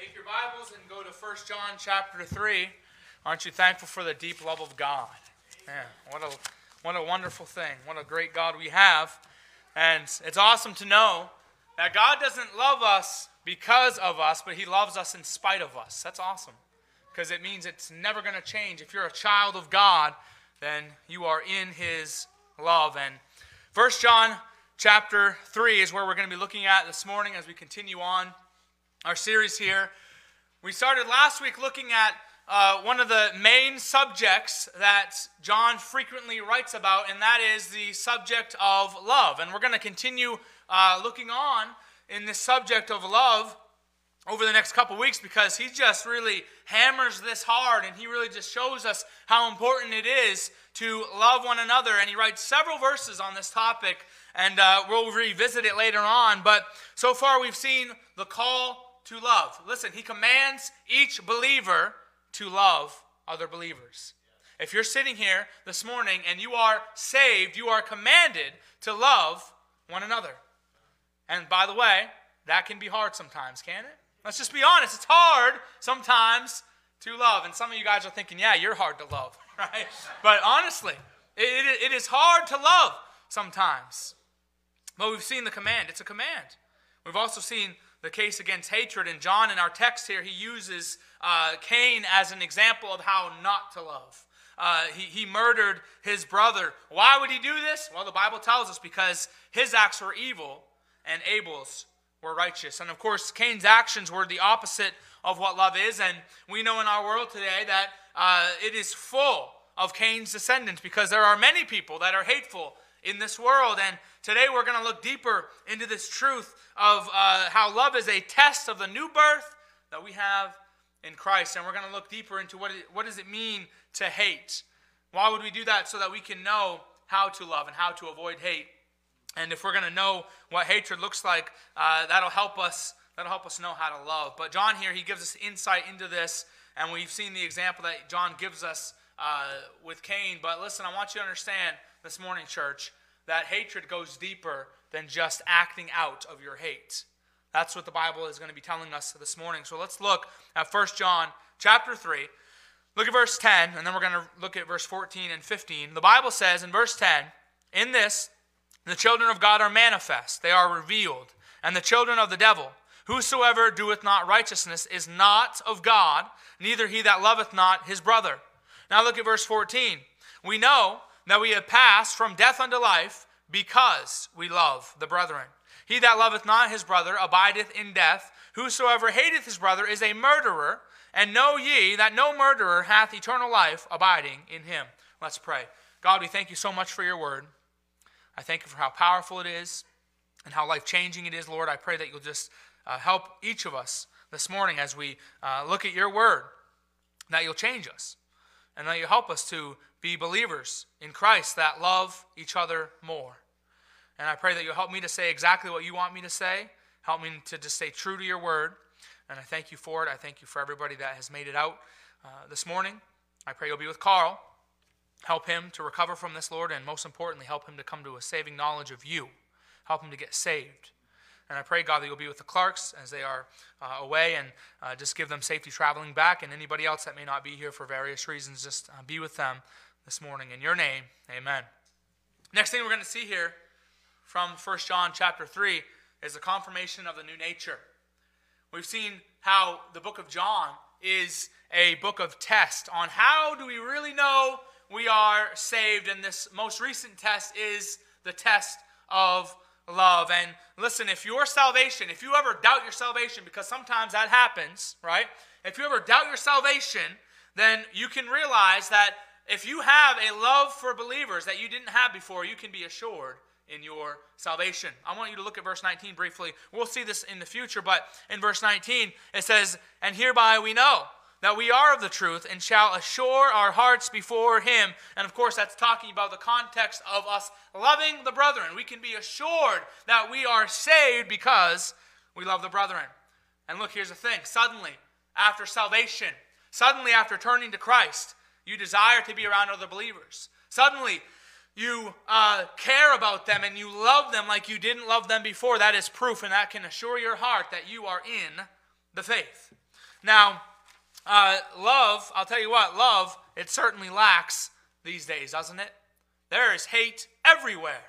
Take your Bibles and go to 1 John chapter 3. Aren't you thankful for the deep love of God? Man, what a, what a wonderful thing. What a great God we have. And it's awesome to know that God doesn't love us because of us, but He loves us in spite of us. That's awesome. Because it means it's never going to change. If you're a child of God, then you are in His love. And 1 John chapter 3 is where we're going to be looking at this morning as we continue on our series here. We started last week looking at uh, one of the main subjects that John frequently writes about, and that is the subject of love. And we're going to continue uh, looking on in this subject of love over the next couple weeks because he just really hammers this hard and he really just shows us how important it is to love one another. And he writes several verses on this topic, and uh, we'll revisit it later on. But so far, we've seen the call to love. Listen, he commands each believer to love other believers. If you're sitting here this morning and you are saved, you are commanded to love one another. And by the way, that can be hard sometimes, can it? Let's just be honest. It's hard sometimes to love. And some of you guys are thinking, yeah, you're hard to love, right? But honestly, it, it, is hard to love sometimes. But we've seen the command. It's a command. We've also seen the case against hatred. And John, in our text here, he uses uh, Cain as an example of how not to love. Uh, he, he murdered his brother. Why would he do this? Well, the Bible tells us because his acts were evil and Abel's were righteous. And of course, Cain's actions were the opposite of what love is. And we know in our world today that uh, it is full of Cain's descendants because there are many people that are hateful in this world. And today we're going to look deeper into this truth of uh, how love is a test of the new birth that we have in Christ. And we're going to look deeper into what, it, what does it mean to hate. Why would we do that? So that we can know how to love and how to avoid hate. And if we're going to know what hatred looks like, uh, that'll help us. That'll help us know how to love. But John here, he gives us insight into this, and we've seen the example that John gives us uh, with Cain. But listen, I want you to understand this morning, church, that hatred goes deeper than just acting out of your hate. That's what the Bible is going to be telling us this morning. So let's look at 1 John chapter 3. Look at verse 10, and then we're going to look at verse 14 and 15. The Bible says in verse 10, In this the children of God are manifest, they are revealed, and the children of the devil. Whosoever doeth not righteousness is not of God, neither he that loveth not his brother. Now look at verse 14. We know that we have passed from death unto life because we love the brethren. He that loveth not his brother abideth in death. Whosoever hateth his brother is a murderer. And know ye that no murderer hath eternal life abiding in him. Let's pray. God, we thank you so much for your word. I thank you for how powerful it is and how life changing it is, Lord. I pray that you'll just uh, help each of us this morning as we uh, look at your word, that you'll change us and that you'll help us to be believers in Christ that love each other more. And I pray that you'll help me to say exactly what you want me to say. Help me to just stay true to your word. And I thank you for it. I thank you for everybody that has made it out uh, this morning. I pray you'll be with Carl. Help him to recover from this, Lord, and most importantly, help him to come to a saving knowledge of you. Help him to get saved. And I pray, God, that you'll be with the Clarks as they are uh, away and uh, just give them safety traveling back. And anybody else that may not be here for various reasons, just uh, be with them this morning. In your name, amen. Next thing we're going to see here from 1 John chapter 3 is the confirmation of the new nature. We've seen how the book of John is a book of test on how do we really know we are saved. And this most recent test is the test of love. And listen, if your salvation, if you ever doubt your salvation, because sometimes that happens, right? If you ever doubt your salvation, then you can realize that if you have a love for believers that you didn't have before, you can be assured in your salvation. I want you to look at verse 19 briefly. We'll see this in the future, but in verse 19, it says, And hereby we know that we are of the truth and shall assure our hearts before him. And of course, that's talking about the context of us loving the brethren. We can be assured that we are saved because we love the brethren. And look, here's the thing suddenly, after salvation, suddenly after turning to Christ, you desire to be around other believers. Suddenly, you uh, care about them and you love them like you didn't love them before. That is proof, and that can assure your heart that you are in the faith. Now, uh, love, I'll tell you what, love, it certainly lacks these days, doesn't it? There is hate everywhere.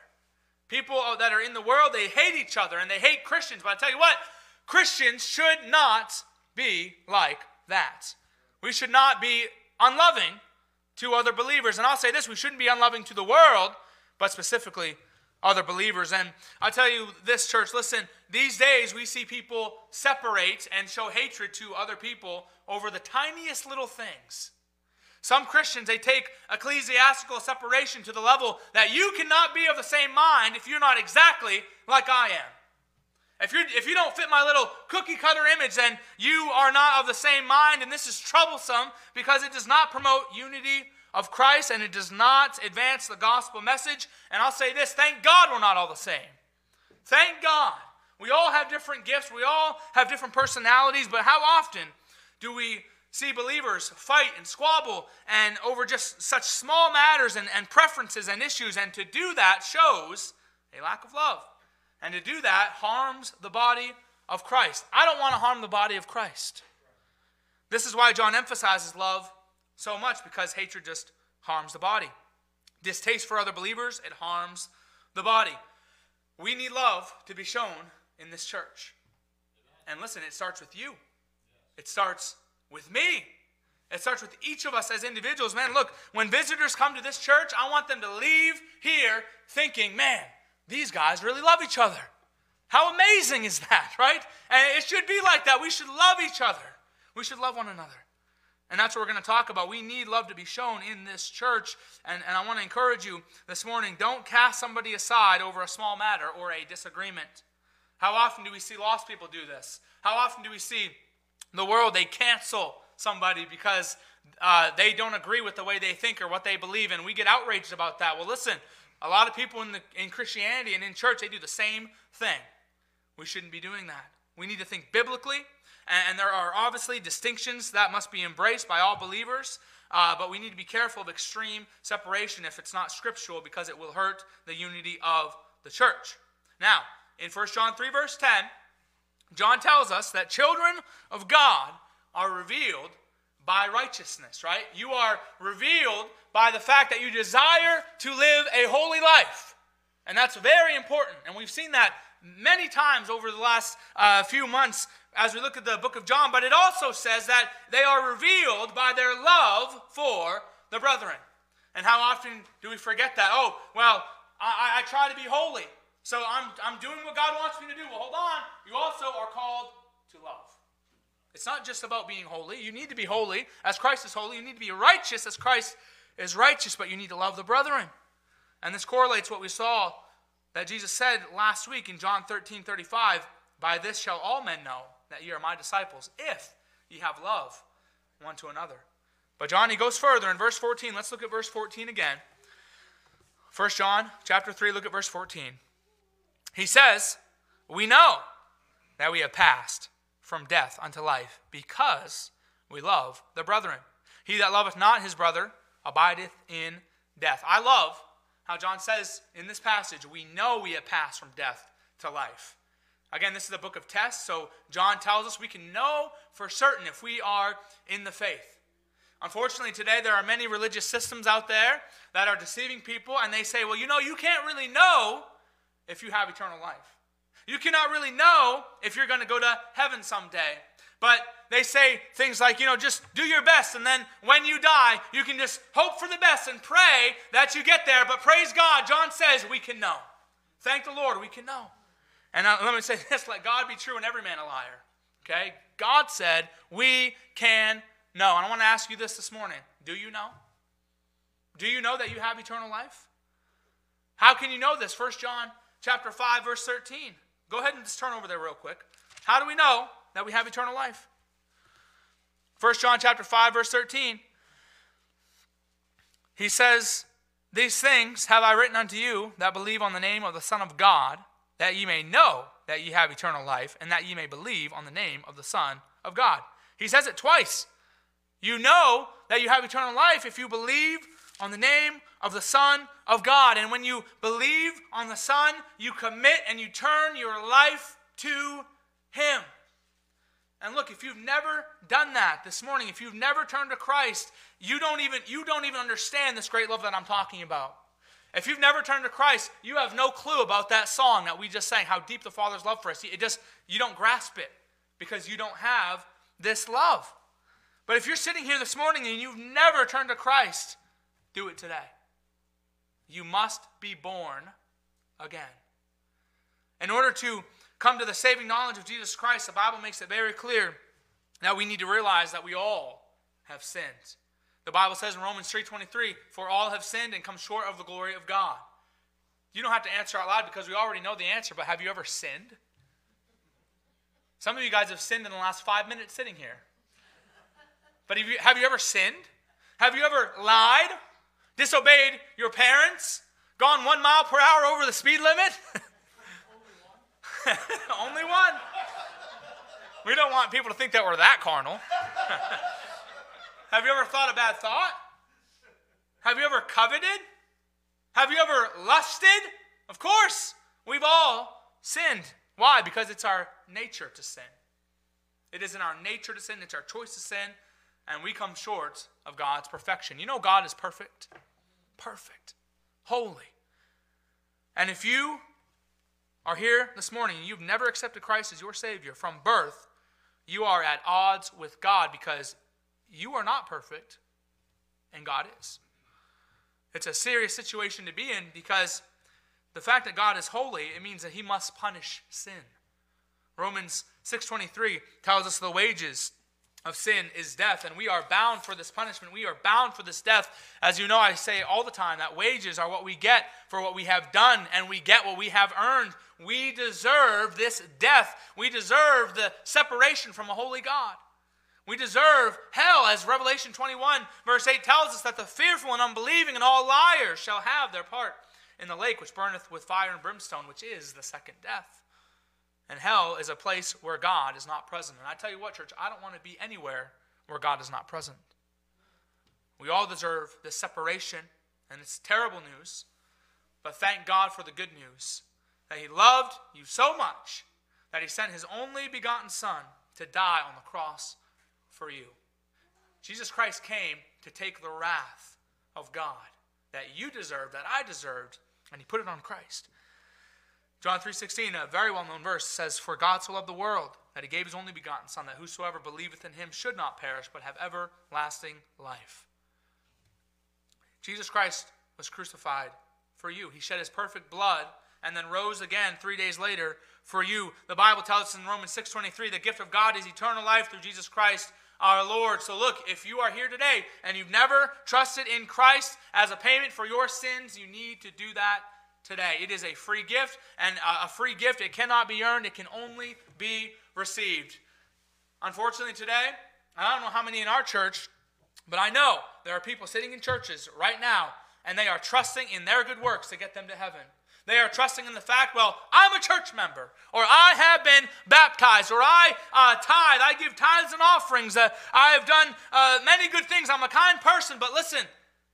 People that are in the world, they hate each other and they hate Christians. But I tell you what, Christians should not be like that. We should not be unloving to other believers. And I'll say this we shouldn't be unloving to the world, but specifically other believers. And I tell you this, church, listen, these days we see people separate and show hatred to other people over the tiniest little things. Some Christians, they take ecclesiastical separation to the level that you cannot be of the same mind if you're not exactly like I am. If, you if you don't fit my little cookie cutter image, then you are not of the same mind, and this is troublesome because it does not promote unity of Christ and it does not advance the gospel message. And I'll say this thank God we're not all the same. Thank God. We all have different gifts, we all have different personalities, but how often do we see believers fight and squabble and over just such small matters and, and preferences and issues? And to do that shows a lack of love. And to do that harms the body of Christ. I don't want to harm the body of Christ. This is why John emphasizes love so much because hatred just harms the body. Distaste for other believers, it harms the body. We need love to be shown in this church. And listen, it starts with you. It starts with me. It starts with each of us as individuals. Man, look, when visitors come to this church, I want them to leave here thinking, man, these guys really love each other. How amazing is that, right? And it should be like that. We should love each other. We should love one another. And that's what we're going to talk about. We need love to be shown in this church. And, and I want to encourage you this morning don't cast somebody aside over a small matter or a disagreement. How often do we see lost people do this? How often do we see the world, they cancel somebody because uh, they don't agree with the way they think or what they believe, and we get outraged about that. Well, listen, a lot of people in, the, in Christianity and in church, they do the same thing. We shouldn't be doing that. We need to think biblically and there are obviously distinctions that must be embraced by all believers. Uh, but we need to be careful of extreme separation if it's not scriptural because it will hurt the unity of the church. Now, in 1 John 3, verse 10, John tells us that children of God are revealed by righteousness, right? You are revealed by the fact that you desire to live a holy life. And that's very important. And we've seen that many times over the last uh, few months as we look at the book of John, but it also says that they are revealed by their love for the brethren. And how often do we forget that? Oh, well, I, I try to be holy, so I'm, I'm doing what God wants me to do. Well, hold on. You also are called to love. It's not just about being holy. You need to be holy as Christ is holy. You need to be righteous as Christ is righteous, but you need to love the brethren. And this correlates what we saw that Jesus said last week in John 13 35 By this shall all men know that ye are my disciples, if ye have love one to another. But John, he goes further in verse 14. Let's look at verse 14 again. 1 John chapter 3, look at verse 14. He says, We know that we have passed from death unto life because we love the brethren. He that loveth not his brother abideth in death. I love how John says in this passage, we know we have passed from death to life. Again, this is the book of tests, so John tells us we can know for certain if we are in the faith. Unfortunately, today there are many religious systems out there that are deceiving people, and they say, well, you know, you can't really know if you have eternal life. You cannot really know if you're going to go to heaven someday. But they say things like, you know, just do your best, and then when you die, you can just hope for the best and pray that you get there. But praise God, John says we can know. Thank the Lord, we can know. And uh, let me say this let God be true and every man a liar. Okay? God said we can know. And I want to ask you this this morning do you know? Do you know that you have eternal life? How can you know this? 1 John chapter 5 verse 13. Go ahead and just turn over there real quick. How do we know that we have eternal life? 1 John chapter 5 verse 13. He says, "These things have I written unto you that believe on the name of the Son of God, that ye may know that ye have eternal life, and that ye may believe on the name of the Son of God. He says it twice. You know that you have eternal life if you believe on the name of the Son of God. And when you believe on the Son, you commit and you turn your life to Him. And look, if you've never done that this morning, if you've never turned to Christ, you don't even you don't even understand this great love that I'm talking about. If you've never turned to Christ, you have no clue about that song that we just sang, how deep the Father's love for us. It just you don't grasp it because you don't have this love. But if you're sitting here this morning and you've never turned to Christ, do it today. You must be born again. In order to come to the saving knowledge of Jesus Christ, the Bible makes it very clear that we need to realize that we all have sinned. The Bible says in Romans 3:23, "For all have sinned and come short of the glory of God." You don't have to answer out loud because we already know the answer, but have you ever sinned? Some of you guys have sinned in the last five minutes sitting here. But have you, have you ever sinned? Have you ever lied? Disobeyed your parents? Gone one mile per hour over the speed limit? Only one. Only one. We don't want people to think that we're that carnal. Have you ever thought a bad thought? Have you ever coveted? Have you ever lusted? Of course, we've all sinned. Why? Because it's our nature to sin. It is in our nature to sin, it's our choice to sin, and we come short of God's perfection. You know, God is perfect, perfect, holy. And if you are here this morning and you've never accepted Christ as your Savior from birth, you are at odds with God because you are not perfect and God is. It's a serious situation to be in because the fact that God is holy, it means that he must punish sin. Romans 6:23 tells us the wages of sin is death, and we are bound for this punishment. We are bound for this death. As you know, I say all the time that wages are what we get for what we have done, and we get what we have earned. We deserve this death. We deserve the separation from a holy God. We deserve hell, as Revelation 21, verse 8 tells us that the fearful and unbelieving and all liars shall have their part in the lake which burneth with fire and brimstone, which is the second death. And hell is a place where God is not present. And I tell you what, church, I don't want to be anywhere where God is not present. We all deserve this separation, and it's terrible news. But thank God for the good news that He loved you so much that He sent His only begotten Son to die on the cross for you. Jesus Christ came to take the wrath of God that you deserved, that I deserved, and He put it on Christ. John 3:16, a very well-known verse says, "For God so loved the world that he gave his only begotten son that whosoever believeth in him should not perish but have everlasting life." Jesus Christ was crucified for you. He shed his perfect blood and then rose again 3 days later for you. The Bible tells us in Romans 6:23, the gift of God is eternal life through Jesus Christ our Lord. So look, if you are here today and you've never trusted in Christ as a payment for your sins, you need to do that today. It is a free gift, and a free gift, it cannot be earned, it can only be received. Unfortunately, today, I don't know how many in our church, but I know there are people sitting in churches right now, and they are trusting in their good works to get them to heaven. They are trusting in the fact, well, I'm a church member, or I have been baptized, or I uh, tithe, I give tithes and offerings, uh, I have done uh, many good things, I'm a kind person, but listen,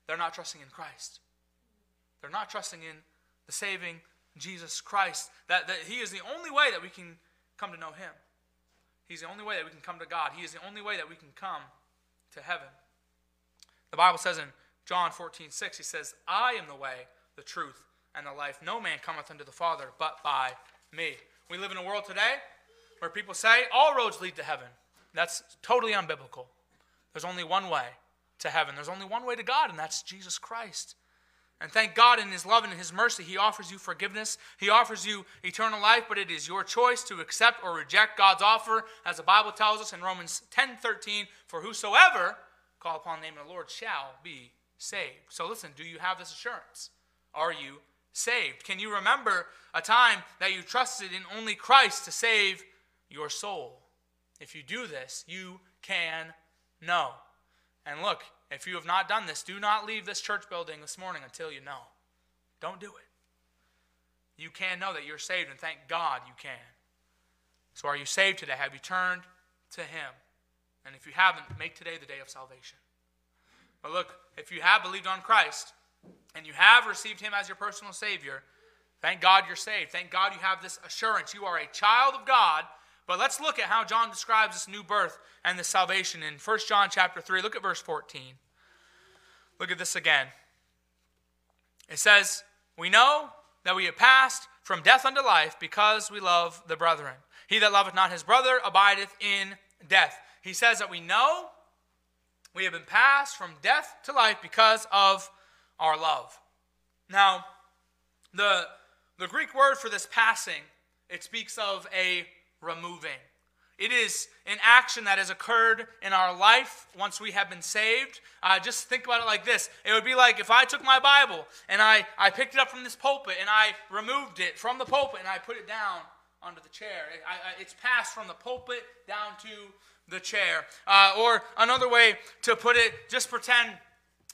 they're not trusting in Christ. They're not trusting in the saving Jesus Christ. That, that He is the only way that we can come to know Him. He's the only way that we can come to God. He is the only way that we can come to heaven. The Bible says in John 14, 6, He says, I am the way, the truth, and the life. No man cometh unto the Father but by me. We live in a world today where people say all roads lead to heaven. That's totally unbiblical. There's only one way to heaven. There's only one way to God, and that's Jesus Christ. And thank God in His love and in His mercy, He offers you forgiveness. He offers you eternal life, but it is your choice to accept or reject God's offer, as the Bible tells us in Romans 10 13, for whosoever call upon the name of the Lord shall be saved. So listen, do you have this assurance? Are you saved? Can you remember a time that you trusted in only Christ to save your soul? If you do this, you can know. And look, if you have not done this, do not leave this church building this morning until you know. Don't do it. You can know that you're saved, and thank God you can. So, are you saved today? Have you turned to Him? And if you haven't, make today the day of salvation. But look, if you have believed on Christ and you have received Him as your personal Savior, thank God you're saved. Thank God you have this assurance. You are a child of God But let's look at how John describes this new birth and this salvation in 1 John chapter 3. Look at verse 14. Look at this again. It says, We know that we have passed from death unto life because we love the brethren. He that loveth not his brother abideth in death. He says that we know we have been passed from death to life because of our love. Now, the, the Greek word for this passing, it speaks of a removing. It is an action that has occurred in our life once we have been saved. Uh, just think about it like this. It would be like if I took my Bible and I, I picked it up from this pulpit and I removed it from the pulpit and I put it down onto the chair. It, I, it's passed from the pulpit down to the chair. Uh, or another way to put it, just pretend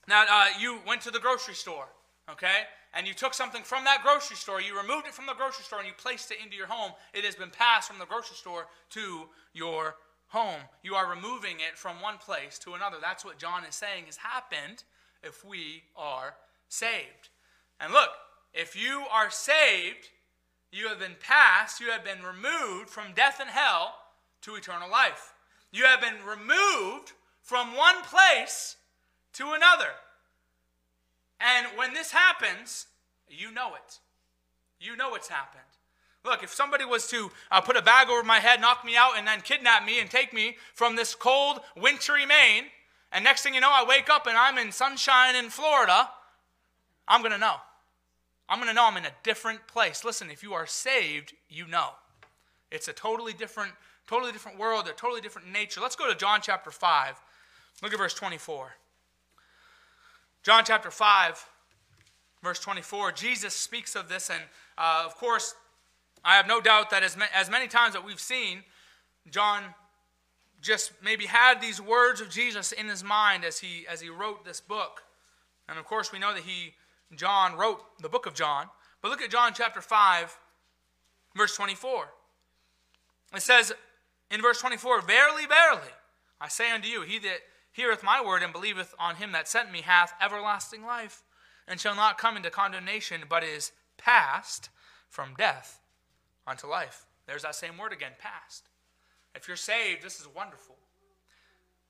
that uh, you went to the grocery store, okay? And you took something from that grocery store, you removed it from the grocery store, and you placed it into your home, it has been passed from the grocery store to your home. You are removing it from one place to another. That's what John is saying has happened if we are saved. And look, if you are saved, you have been passed, you have been removed from death and hell to eternal life. You have been removed from one place to another. And when this happens, you know it. You know it's happened. Look, if somebody was to uh, put a bag over my head, knock me out, and then kidnap me and take me from this cold, wintry Maine, and next thing you know, I wake up and I'm in sunshine in Florida, I'm going to know. I'm going to know I'm in a different place. Listen, if you are saved, you know. It's a totally different, totally different world, a totally different nature. Let's go to John chapter 5. Look at verse 24. John chapter 5, verse 24, Jesus speaks of this, and uh, of course, I have no doubt that as, ma- as many times that we've seen, John just maybe had these words of Jesus in his mind as he as he wrote this book. And of course, we know that he John wrote the book of John. But look at John chapter 5, verse 24. It says in verse 24, Verily, verily, I say unto you, he that heareth my word and believeth on him that sent me hath everlasting life, and shall not come into condemnation, but is passed from death unto life. There's that same word again, passed. If you're saved, this is wonderful.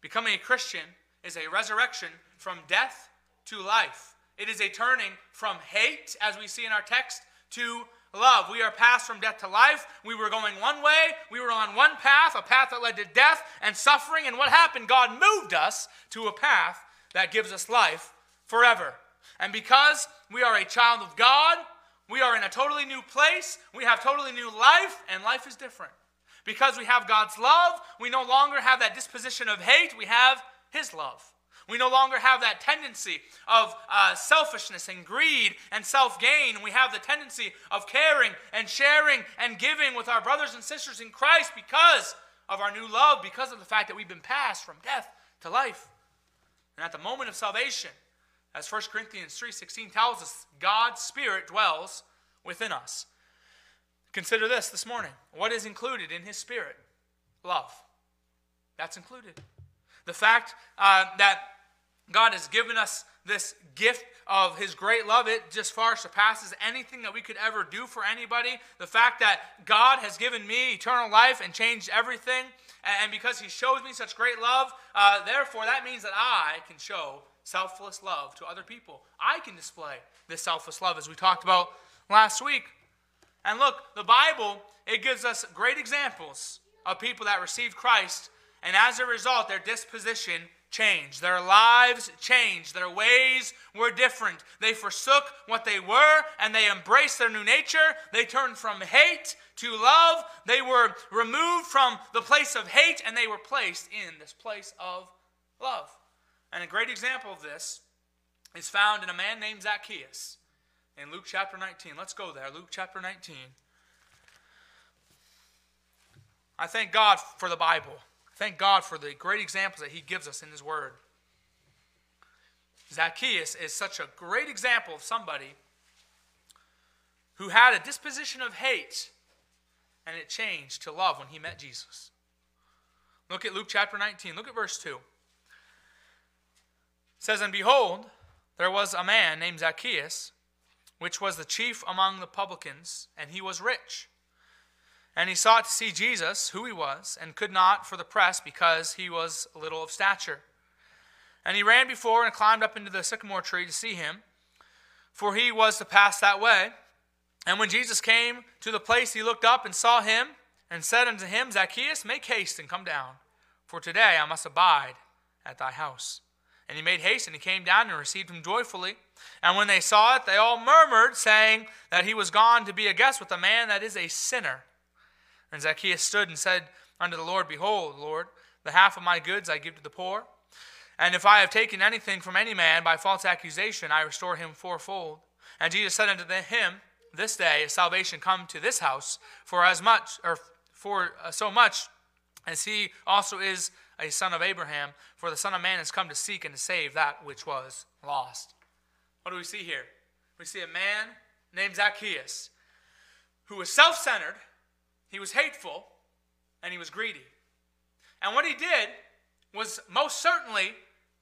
Becoming a Christian is a resurrection from death to life. It is a turning from hate, as we see in our text, to love. We are passed from death to life. We were going one way. We were on one path, a path that led to death and suffering. And what happened? God moved us to a path that gives us life forever. And because we are a child of God, we are in a totally new place. We have totally new life, and life is different. Because we have God's love, we no longer have that disposition of hate. We have His love. We no longer have that tendency of uh, selfishness and greed and self gain. We have the tendency of caring and sharing and giving with our brothers and sisters in Christ because of our new love, because of the fact that we've been passed from death to life. And at the moment of salvation, as 1 Corinthians 3:16 tells us, God's spirit dwells within us. Consider this this morning. What is included in his spirit? Love. That's included. The fact uh, that God has given us this gift of his great love, it just far surpasses anything that we could ever do for anybody. The fact that God has given me eternal life and changed everything, and because he shows me such great love, uh, therefore that means that I can show selfless love to other people. I can display this selfless love as we talked about last week. And look, the Bible, it gives us great examples of people that received Christ, and as a result, their disposition changed. Their lives changed. Their ways were different. They forsook what they were and they embraced their new nature. They turned from hate to love. They were removed from the place of hate and they were placed in this place of love. And a great example of this is found in a man named Zacchaeus in Luke chapter 19. Let's go there. Luke chapter 19. I thank God for the Bible. Thank God for the great examples that He gives us in His Word. Zacchaeus is such a great example of somebody who had a disposition of hate and it changed to love when he met Jesus. Look at Luke chapter 19. Look at verse 2. It says, And behold, there was a man named Zacchaeus, which was the chief among the publicans, and he was rich And he sought to see Jesus, who he was, and could not for the press because he was little of stature. And he ran before and climbed up into the sycamore tree to see him, for he was to pass that way. And when Jesus came to the place, he looked up and saw him, and said unto him, Zacchaeus, make haste and come down, for today I must abide at thy house. And he made haste, and he came down and received him joyfully. And when they saw it, they all murmured, saying that he was gone to be a guest with a man that is a sinner. And Zacchaeus stood and said unto the Lord, Behold, Lord, the half of my goods I give to the poor. And if I have taken anything from any man by false accusation, I restore him fourfold. And Jesus said unto him, This day is salvation come to this house, for as much, or for uh, so much as he also is a son of Abraham, for the Son of Man has come to seek and to save that which was lost. What do we see here? We see a man named Zacchaeus who was self centered he was hateful and he was greedy. And what he did was most certainly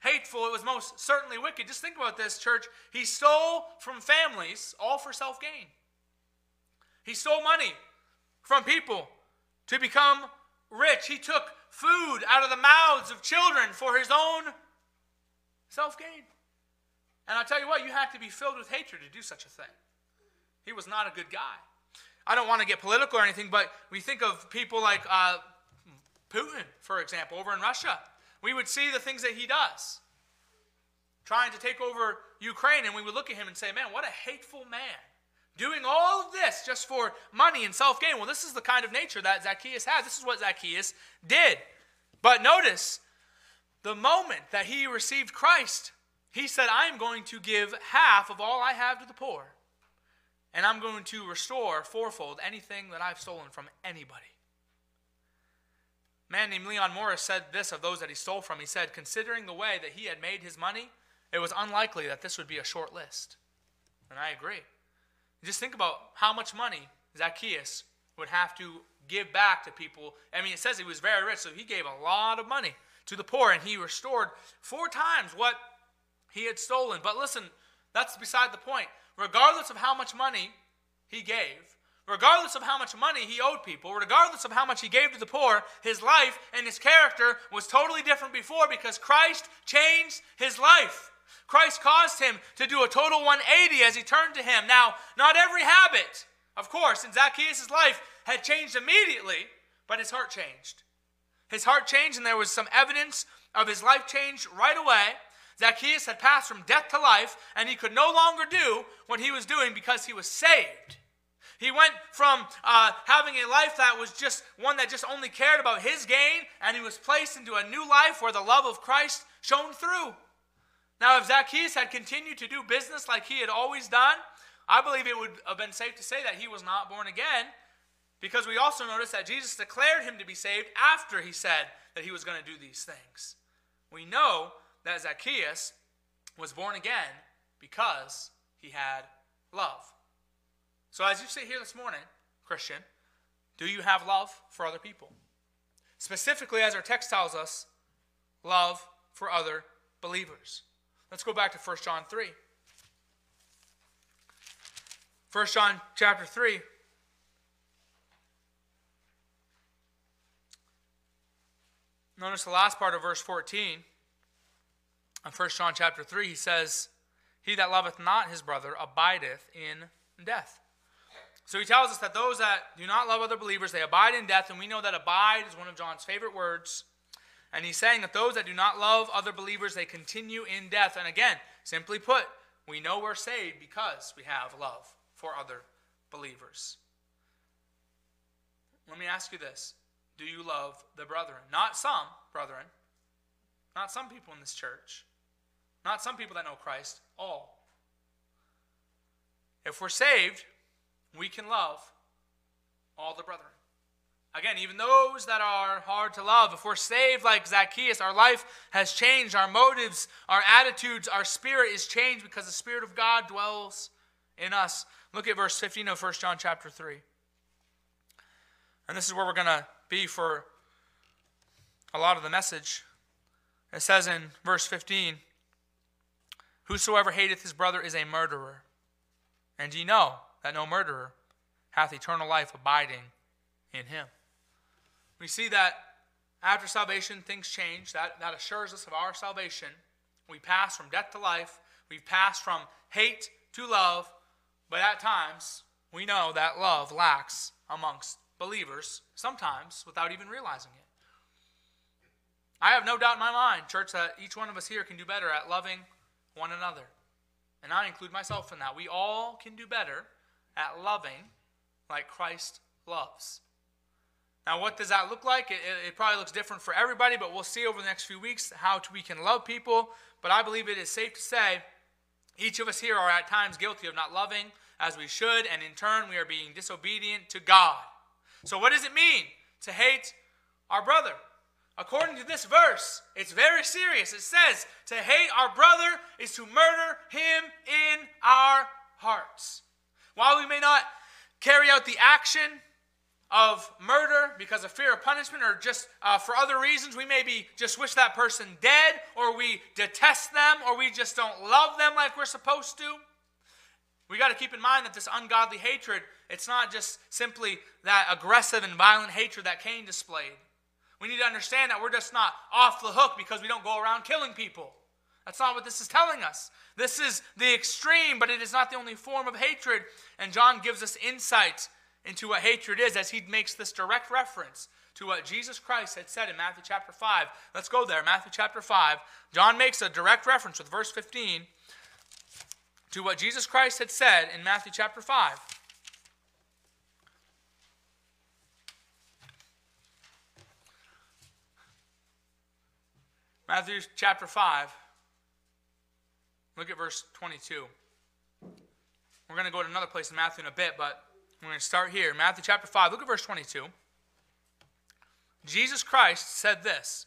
hateful. It was most certainly wicked. Just think about this, church. He stole from families, all for self gain. He stole money from people to become rich. He took food out of the mouths of children for his own self gain. And I'll tell you what, you have to be filled with hatred to do such a thing. He was not a good guy. I don't want to get political or anything, but we think of people like uh, Putin, for example, over in Russia. We would see the things that he does, trying to take over Ukraine, and we would look at him and say, man, what a hateful man. Doing all of this just for money and self gain. Well, this is the kind of nature that Zacchaeus has. This is what Zacchaeus did. But notice, the moment that he received Christ, he said, I am going to give half of all I have to the poor and I'm going to restore fourfold anything that I've stolen from anybody. A man named Leon Morris said this of those that he stole from. He said, considering the way that he had made his money, it was unlikely that this would be a short list. And I agree. Just think about how much money Zacchaeus would have to give back to people. I mean, it says he was very rich, so he gave a lot of money to the poor, and he restored four times what he had stolen. But listen, that's beside the point regardless of how much money he gave, regardless of how much money he owed people, regardless of how much he gave to the poor, his life and his character was totally different before because Christ changed his life. Christ caused him to do a total 180 as he turned to him. Now, not every habit, of course, in Zacchaeus' life had changed immediately, but his heart changed. His heart changed, and there was some evidence of his life change right away. Zacchaeus had passed from death to life, and he could no longer do what he was doing because he was saved. He went from uh, having a life that was just one that just only cared about his gain, and he was placed into a new life where the love of Christ shone through. Now, if Zacchaeus had continued to do business like he had always done, I believe it would have been safe to say that he was not born again, because we also notice that Jesus declared him to be saved after he said that he was going to do these things. We know that Zacchaeus was born again because he had love. So, as you sit here this morning, Christian, do you have love for other people? Specifically, as our text tells us, love for other believers. Let's go back to 1 John 3. 1 John chapter 3. Notice the last part of verse 14 in 1 John chapter 3, he says, He that loveth not his brother abideth in death. So he tells us that those that do not love other believers, they abide in death, and we know that abide is one of John's favorite words. And he's saying that those that do not love other believers, they continue in death. And again, simply put, we know we're saved because we have love for other believers. Let me ask you this Do you love the brethren? Not some brethren, not some people in this church, not some people that know Christ, all. If we're saved, we can love all the brethren. Again, even those that are hard to love, if we're saved like Zacchaeus, our life has changed, our motives, our attitudes, our spirit is changed because the Spirit of God dwells in us. Look at verse 15 of 1 John chapter 3. And this is where we're going to be for a lot of the message. It says in verse 15, Whosoever hateth his brother is a murderer. And ye know that no murderer hath eternal life abiding in Him. We see that after salvation, things change. That, that assures us of our salvation. We pass from death to life. We pass from hate to love. But at times, we know that love lacks amongst believers, sometimes without even realizing it. I have no doubt in my mind, church, that each one of us here can do better at loving one another. And I include myself in that. We all can do better at loving like Christ loves. Now, what does that look like? It, it, probably looks different for everybody, but we'll see over the next few weeks how we can love people. But I believe it is safe to say each of us here are at times guilty of not loving as we should, and in turn, we are being disobedient to God. So, what does it mean to hate our brother? According to this verse, it's very serious. It says to hate our brother is to murder him in our hearts. While we may not carry out the action of murder because of fear of punishment or just uh, for other reasons. We maybe just wish that person dead or we detest them or we just don't love them like we're supposed to. We got to keep in mind that this ungodly hatred, it's not just simply that aggressive and violent hatred that Cain displayed. We need to understand that we're just not off the hook because we don't go around killing people. That's not what this is telling us. This is the extreme, but it is not the only form of hatred. And John gives us insight into what hatred is as he makes this direct reference to what Jesus Christ had said in Matthew chapter 5. Let's go there, Matthew chapter 5. John makes a direct reference with verse 15 to what Jesus Christ had said in Matthew chapter 5. Matthew chapter 5. Look at verse 22. We're going to go to another place in Matthew in a bit, but we're going to start here. Matthew chapter 5. Look at verse 22. Jesus Christ said this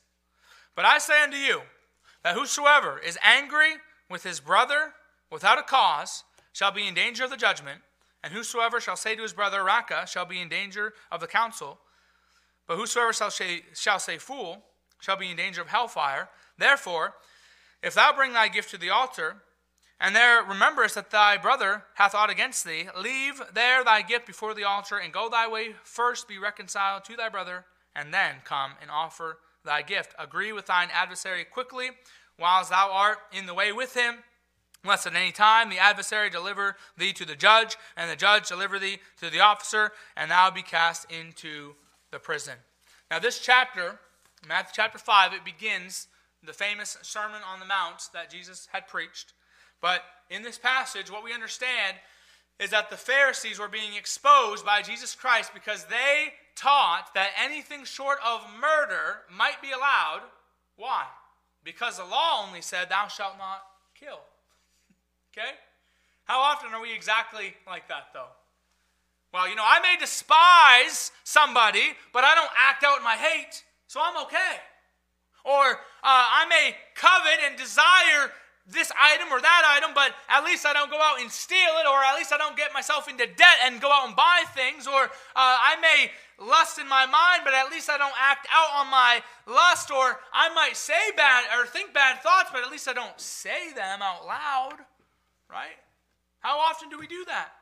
But I say unto you, that whosoever is angry with his brother without a cause shall be in danger of the judgment, and whosoever shall say to his brother, Raca, shall be in danger of the council. But whosoever shall say, shall say fool shall be in danger of hellfire. Therefore, if thou bring thy gift to the altar, and there rememberest that thy brother hath aught against thee, leave there thy gift before the altar, and go thy way. First be reconciled to thy brother, and then come and offer thy gift. Agree with thine adversary quickly, whilst thou art in the way with him, lest at any time the adversary deliver thee to the judge, and the judge deliver thee to the officer, and thou be cast into the prison. Now, this chapter, Matthew chapter 5, it begins the famous Sermon on the Mount that Jesus had preached. But in this passage, what we understand is that the Pharisees were being exposed by Jesus Christ because they taught that anything short of murder might be allowed. Why? Because the law only said, Thou shalt not kill. Okay? How often are we exactly like that, though? Well, you know, I may despise somebody, but I don't act out my hate, so I'm okay. Or uh, I may covet and desire this item or that item, but at least I don't go out and steal it, or at least I don't get myself into debt and go out and buy things, or uh, I may lust in my mind, but at least I don't act out on my lust, or I might say bad or think bad thoughts, but at least I don't say them out loud, right? How often do we do that?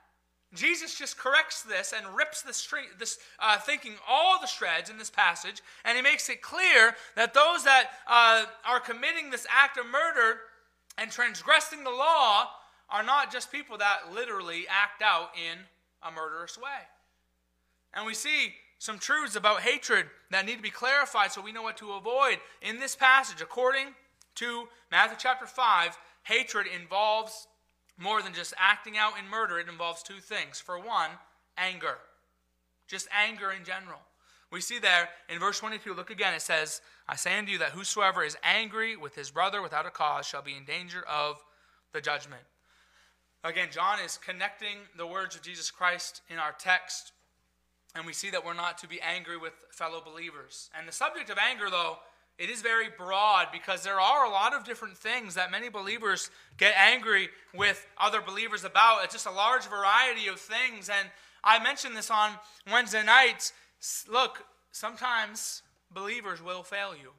Jesus just corrects this and rips this, this uh, thinking all the shreds in this passage, and he makes it clear that those that uh, are committing this act of murder and transgressing the law are not just people that literally act out in a murderous way. And we see some truths about hatred that need to be clarified so we know what to avoid. In this passage, according to Matthew chapter 5, hatred involves more than just acting out in murder, it involves two things. For one, anger. Just anger in general. We see there in verse 22, look again, it says, I say unto you that whosoever is angry with his brother without a cause shall be in danger of the judgment. Again, John is connecting the words of Jesus Christ in our text, and we see that we're not to be angry with fellow believers. And the subject of anger, though, it is very broad because there are a lot of different things that many believers get angry with other believers about. It's just a large variety of things. And I mentioned this on Wednesday nights. Look, sometimes believers will fail you.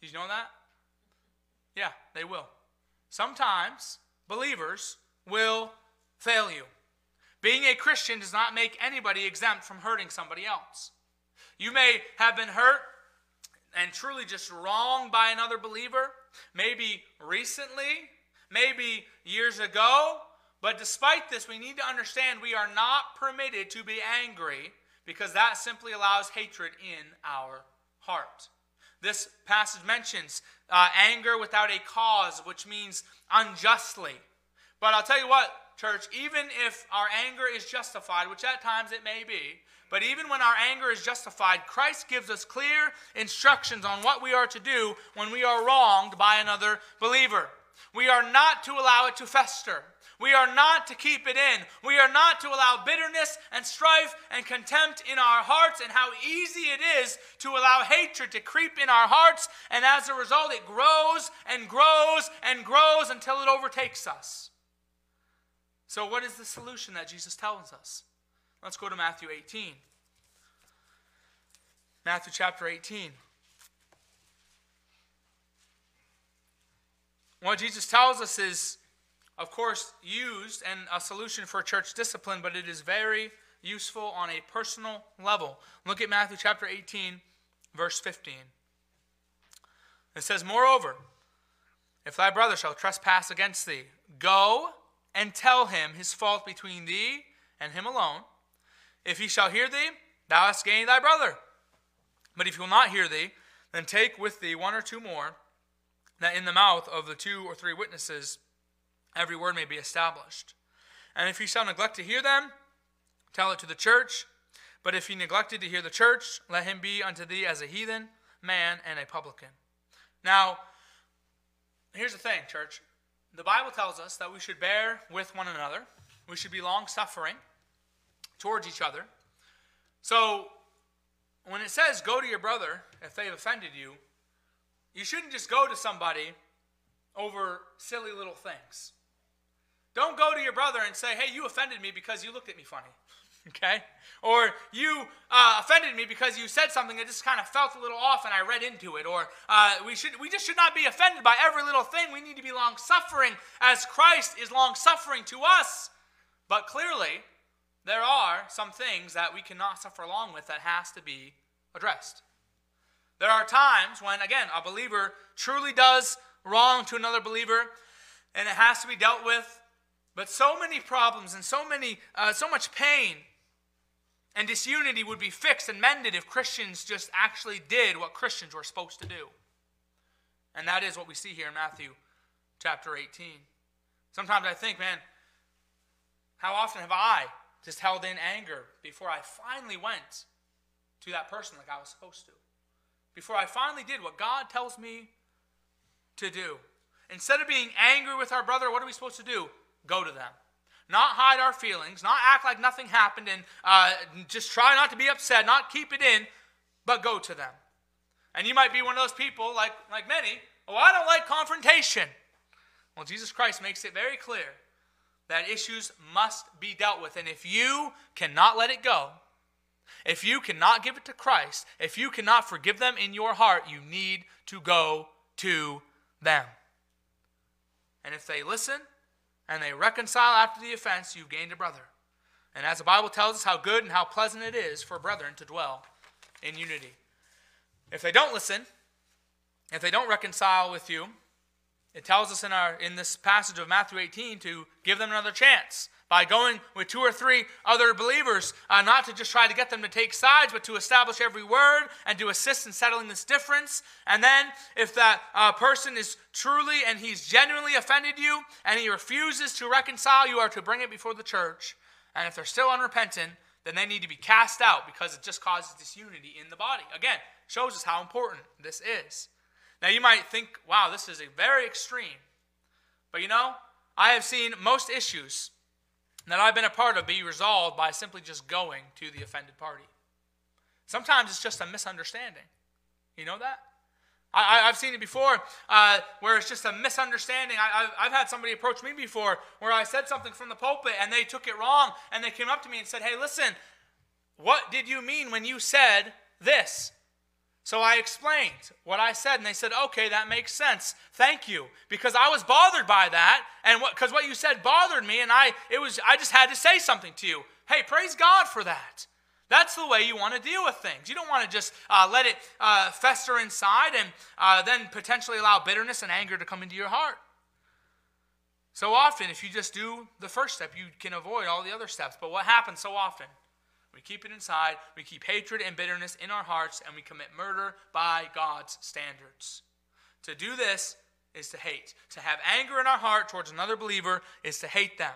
Did you know that? Yeah, they will. Sometimes believers will fail you. Being a Christian does not make anybody exempt from hurting somebody else. You may have been hurt and truly just wronged by another believer, maybe recently, maybe years ago. But despite this, we need to understand we are not permitted to be angry because that simply allows hatred in our heart. This passage mentions uh, anger without a cause, which means unjustly. But I'll tell you what, church, even if our anger is justified, which at times it may be, but even when our anger is justified, Christ gives us clear instructions on what we are to do when we are wronged by another believer. We are not to allow it to fester. We are not to keep it in. We are not to allow bitterness and strife and contempt in our hearts, and how easy it is to allow hatred to creep in our hearts. And as a result, it grows and grows and grows until it overtakes us. So, what is the solution that Jesus tells us? Let's go to Matthew 18. Matthew chapter 18. What Jesus tells us is of course, used and a solution for church discipline, but it is very useful on a personal level. Look at Matthew chapter 18, verse 15. It says, Moreover, if thy brother shall trespass against thee, go and tell him his fault between thee and him alone. If he shall hear thee, thou hast gained thy brother. But if he will not hear thee, then take with thee one or two more, that in the mouth of the two or three witnesses every word may be established. And if he shall neglect to hear them, tell it to the church. But if he neglected to hear the church, let him be unto thee as a heathen man and a publican. Now, here's the thing, church. The Bible tells us that we should bear with one another, we should be long suffering towards each other. So, when it says go to your brother if they've offended you, you shouldn't just go to somebody over silly little things. Don't go to your brother and say, hey, you offended me because you looked at me funny. Okay? Or you uh, offended me because you said something that just kind of felt a little off and I read into it. Or uh, we, should, we just should not be offended by every little thing. We need to be long suffering as Christ is long suffering to us. But clearly, there are some things that we cannot suffer along with that has to be addressed. There are times when, again, a believer truly does wrong to another believer and it has to be dealt with but so many problems and so many, uh, so much pain and disunity would be fixed and mended if Christians just actually did what Christians were supposed to do. And that is what we see here in Matthew chapter 18. Sometimes I think, man, how often have I just held in anger before I finally went to that person like I was supposed to? Before I finally did what God tells me to do. Instead of being angry with our brother, what are we supposed to do? go to them. Not hide our feelings, not act like nothing happened, and uh, just try not to be upset, not keep it in, but go to them. And you might be one of those people, like, like many, oh, I don't like confrontation. Well, Jesus Christ makes it very clear that issues must be dealt with. And if you cannot let it go, if you cannot give it to Christ, if you cannot forgive them in your heart, you need to go to them. And if they listen, and they reconcile after the offense, you've gained a brother. And as the Bible tells us how good and how pleasant it is for brethren to dwell in unity. If they don't listen, if they don't reconcile with you, it tells us in, our, in this passage of Matthew 18 to give them another chance by going with two or three other believers, uh, not to just try to get them to take sides, but to establish every word and to assist in settling this difference. And then, if that uh, person is truly and he's genuinely offended you and he refuses to reconcile, you are to bring it before the church. And if they're still unrepentant, then they need to be cast out because it just causes disunity in the body. Again, shows us how important this is. Now, you might think, wow, this is a very extreme. But you know, I have seen most issues that I've been a part of be resolved by simply just going to the offended party. Sometimes it's just a misunderstanding. You know that? I, have seen it before uh, where it's just a misunderstanding. I I, have had somebody approach me before where I said something from the pulpit and they took it wrong and they came up to me and said, Hey, listen, what did you mean when you said this? So I explained what I said, and they said, okay, that makes sense. Thank you. Because I was bothered by that, and because what, what you said bothered me, and I, it was, I just had to say something to you. Hey, praise God for that. That's the way you want to deal with things. You don't want to just uh, let it uh, fester inside and uh, then potentially allow bitterness and anger to come into your heart. So often, if you just do the first step, you can avoid all the other steps. But what happens so often? We keep it inside, we keep hatred and bitterness in our hearts, and we commit murder by God's standards. To do this is to hate. To have anger in our heart towards another believer is to hate them.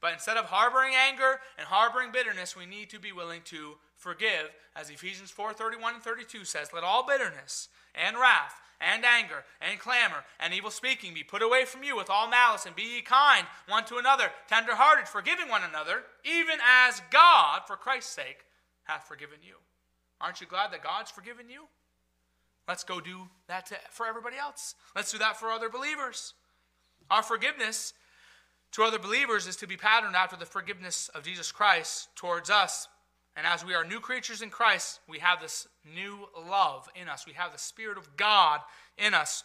But instead of harboring anger and harboring bitterness, we need to be willing to forgive, as Ephesians 4 31 and 32 says, Let all bitterness and wrath and anger and clamor and evil speaking be put away from you with all malice, and be ye kind one to another, tenderhearted, forgiving one another, even as God, for Christ's sake, hath forgiven you. Aren't you glad that God's forgiven you? Let's go do that to, for everybody else. Let's do that for other believers. Our forgiveness to other believers is to be patterned after the forgiveness of Jesus Christ towards us. And as we are new creatures in Christ, we have this new love in us. We have the Spirit of God in us.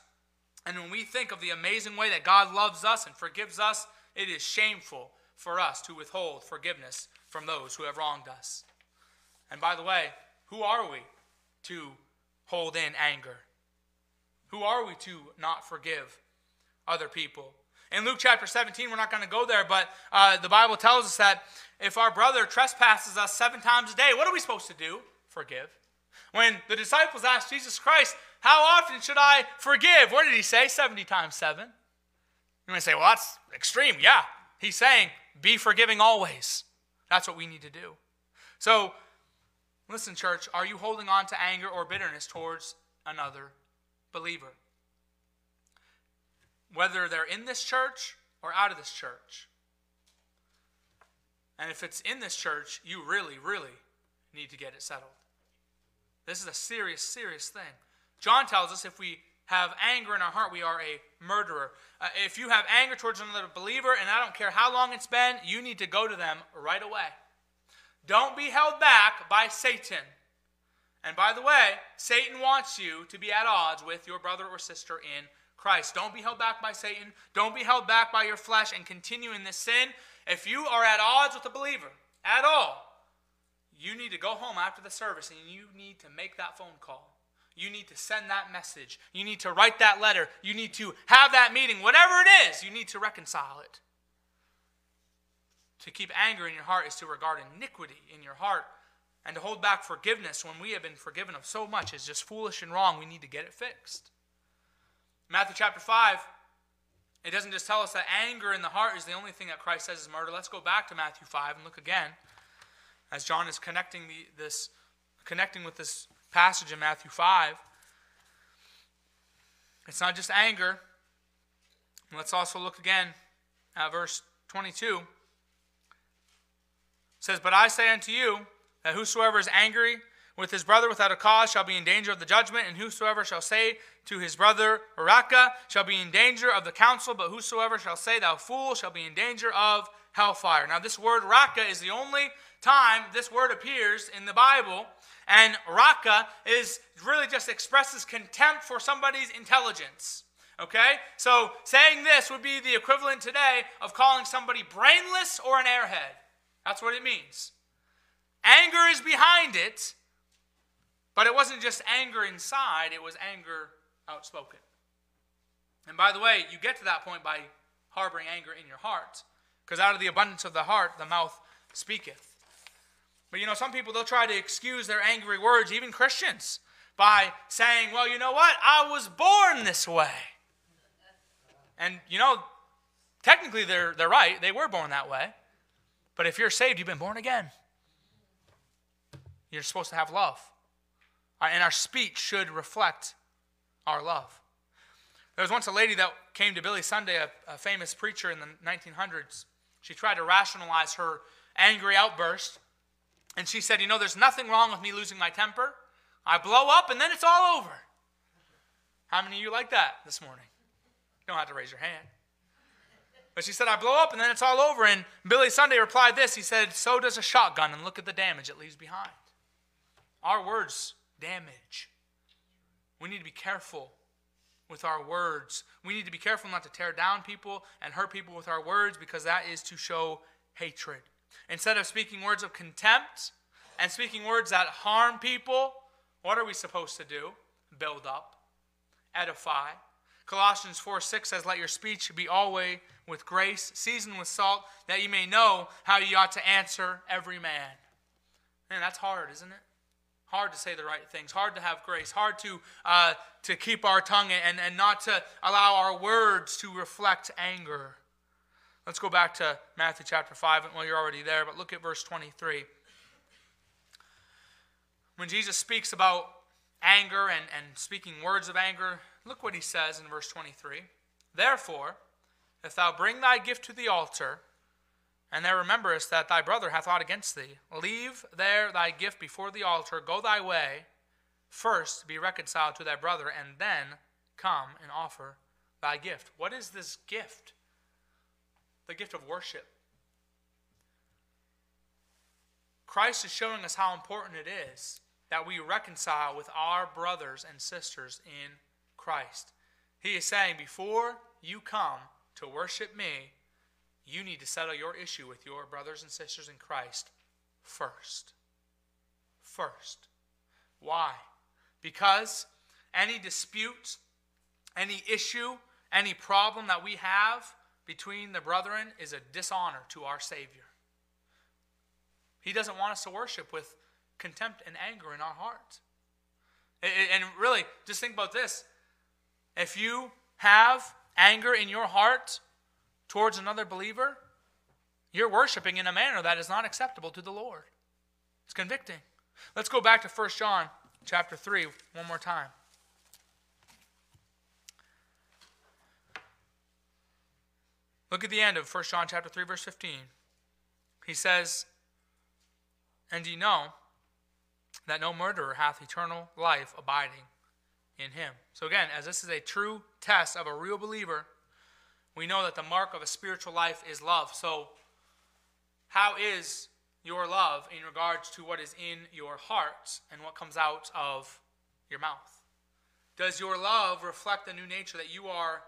And when we think of the amazing way that God loves us and forgives us, it is shameful for us to withhold forgiveness from those who have wronged us. And by the way, who are we to hold in anger? Who are we to not forgive other people? In Luke chapter 17, we're not going to go there, but uh, the Bible tells us that if our brother trespasses us seven times a day, what are we supposed to do? Forgive. When the disciples asked Jesus Christ, How often should I forgive? What did he say? 70 times seven. You may say, Well, that's extreme. Yeah. He's saying, Be forgiving always. That's what we need to do. So, listen, church, are you holding on to anger or bitterness towards another believer? Whether they're in this church or out of this church. And if it's in this church, you really, really need to get it settled. This is a serious, serious thing. John tells us if we have anger in our heart, we are a murderer. Uh, if you have anger towards another believer, and I don't care how long it's been, you need to go to them right away. Don't be held back by Satan. And by the way, Satan wants you to be at odds with your brother or sister in Christ. Don't be held back by Satan. Don't be held back by your flesh and continue in this sin. If you are at odds with a believer at all, you need to go home after the service and you need to make that phone call. You need to send that message. You need to write that letter. You need to have that meeting. Whatever it is, you need to reconcile it. To keep anger in your heart is to regard iniquity in your heart. And to hold back forgiveness when we have been forgiven of so much is just foolish and wrong. We need to get it fixed. Matthew chapter 5, it doesn't just tell us that anger in the heart is the only thing that Christ says is murder. Let's go back to Matthew 5 and look again as John is connecting the, this connecting with this passage in Matthew 5. It's not just anger. Let's also look again at verse 22. It says, But I say unto you that whosoever is angry with his brother without a cause shall be in danger of the judgment, and whosoever shall say to his brother, Raca, shall be in danger of the council, but whosoever shall say, Thou fool, shall be in danger of hellfire. Now, this word Raca is the only time this word appears in the Bible, and Raca is really just expresses contempt for somebody's intelligence. Okay? So, saying this would be the equivalent today of calling somebody brainless or an airhead. That's what it means. Anger is behind it, but it wasn't just anger inside, it was anger outspoken. And by the way, you get to that point by harboring anger in your heart, because out of the abundance of the heart, the mouth speaketh. But you know, some people, they'll try to excuse their angry words, even Christians, by saying, well, you know what? I was born this way. And you know, technically they're, they're right. They were born that way. But if you're saved, you've been born again. You're supposed to have love. Uh, and our speech should reflect our love. There was once a lady that came to Billy Sunday, a, a famous preacher in the 1900s. She tried to rationalize her angry outburst. And she said, You know, there's nothing wrong with me losing my temper. I blow up and then it's all over. How many of you like that this morning? You don't have to raise your hand. But she said, I blow up and then it's all over. And Billy Sunday replied this He said, So does a shotgun, and look at the damage it leaves behind. Our words damage. we need to be careful with our words. We need to be careful not to tear down people and hurt people with our words because that is to show hatred. Instead of speaking words of contempt and speaking words that harm people, what are we supposed to do? Build up, edify. Colossians 4 6 says, Let your speech be always with grace, seasoned with salt, that you may know how you ought to answer every man. Man, that's hard, isn't it? Hard to say the right things, hard to have grace, hard to, uh, to keep our tongue and, and not to allow our words to reflect anger. Let's go back to Matthew chapter 5. Well, you're already there, but look at verse 23. When Jesus speaks about anger and, and speaking words of anger, look what he says in verse 23. Therefore, if thou bring thy gift to the altar, and there rememberest that thy brother hath aught against thee. Leave there thy gift before the altar, go thy way. First be reconciled to thy brother, and then come and offer thy gift. What is this gift? The gift of worship. Christ is showing us how important it is that we reconcile with our brothers and sisters in Christ. He is saying, before you come to worship me, you need to settle your issue with your brothers and sisters in Christ first. First. Why? Because any dispute, any issue, any problem that we have between the brethren is a dishonor to our Savior. He doesn't want us to worship with contempt and anger in our hearts. And really, just think about this. If you have anger in your heart towards another believer, you're worshiping in a manner that is not acceptable to the Lord. It's convicting. Let's go back to 1 John chapter 3 one more time. Look at the end of 1 John chapter 3 verse 15. He says, "And ye know that no murderer hath eternal life abiding in him." So again, as this is a true test of a real believer, we know that the mark of a spiritual life is love. So, how is your love in regards to what is in your heart and what comes out of your mouth? Does your love reflect the new nature that you are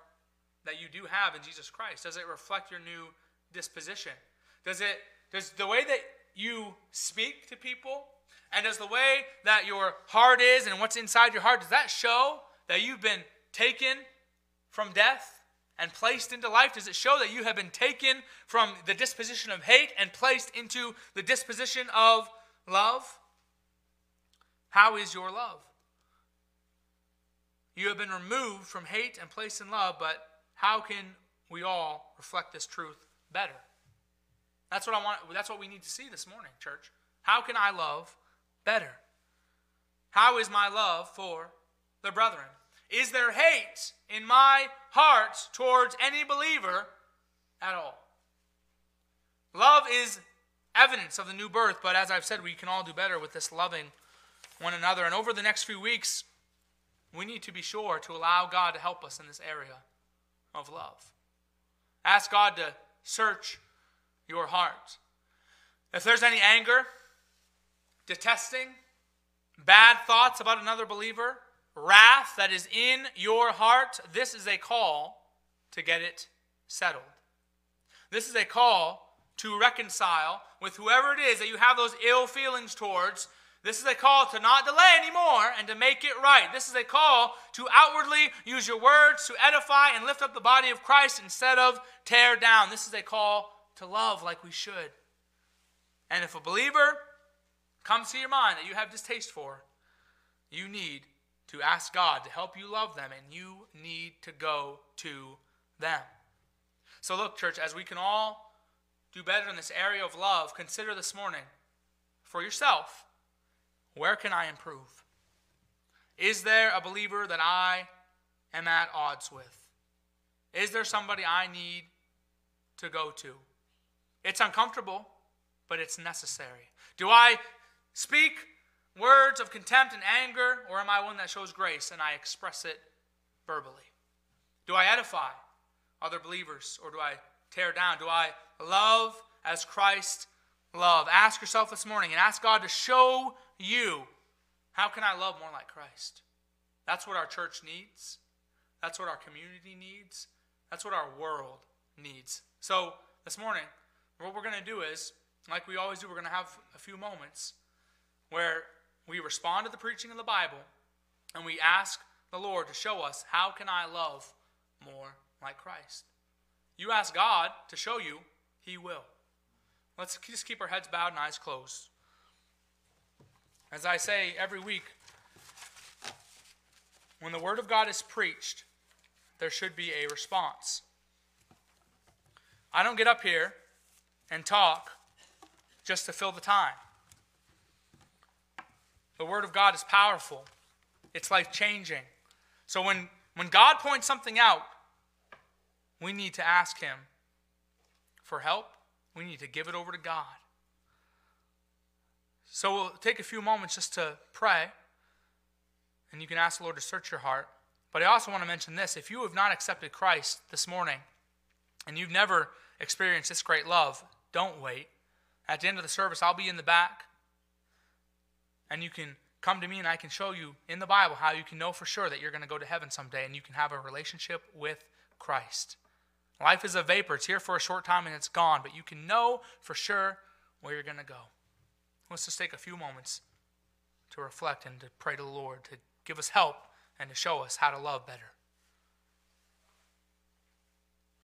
that you do have in Jesus Christ? Does it reflect your new disposition? Does it does the way that you speak to people and does the way that your heart is and what's inside your heart does that show that you've been taken from death and placed into life? Does it show that you have been taken from the disposition of hate and placed into the disposition of love? How is your love? You have been removed from hate and placed in love, but how can we all reflect this truth better? That's what I want that's what we need to see this morning, church. How can I love better? How is my love for the brethren? Is there hate in my heart towards any believer at all? Love is evidence of the new birth, but as I've said, we can all do better with this loving one another. And over the next few weeks, we need to be sure to allow God to help us in this area of love. Ask God to search your heart. If there's any anger, detesting, bad thoughts about another believer, wrath that is in your heart, this is a call to get it settled. This is a call to reconcile with whoever it is that you have those ill feelings towards. This is a call to not delay anymore and to make it right. This is a call to outwardly use your words to edify and lift up the body of Christ instead of tear down. This is a call to love like we should. And if a believer comes to your mind that you have distaste for, you need to ask God to help you love them, and you need to go to them. So, look, church, as we can all do better in this area of love, consider this morning for yourself where can I improve? Is there a believer that I am at odds with? Is there somebody I need to go to? It's uncomfortable, but it's necessary. Do I speak words of contempt and anger, or am I one that shows grace and I express it verbally? Do I edify other believers or do I tear down? Do I love as Christ loved? Ask yourself this morning and ask God to show you how can I love more like Christ? That's what our church needs. That's what our community needs. That's what our world needs. So, this morning, what we're going to do is, like we always do, we're going to have a few moments where we respond to the preaching of the Bible and we ask the Lord to show us how can I love more like Christ. You ask God to show you, He will. Let's just keep our heads bowed and eyes closed. As I say every week, when the Word of God is preached, there should be a response. I don't get up here and talk just to fill the time. The Word of God is powerful, it's life changing. So when, when God points something out, we need to ask Him for help. We need to give it over to God. So we'll take a few moments just to pray, and you can ask the Lord to search your heart. But I also want to mention this if you have not accepted Christ this morning, and you've never experienced this great love, don't wait. At the end of the service, I'll be in the back, and you can come to me and I can show you in the Bible how you can know for sure that you're going to go to heaven someday and you can have a relationship with Christ. Life is a vapor, it's here for a short time and it's gone, but you can know for sure where you're going to go. Let's just take a few moments to reflect and to pray to the Lord to give us help and to show us how to love better.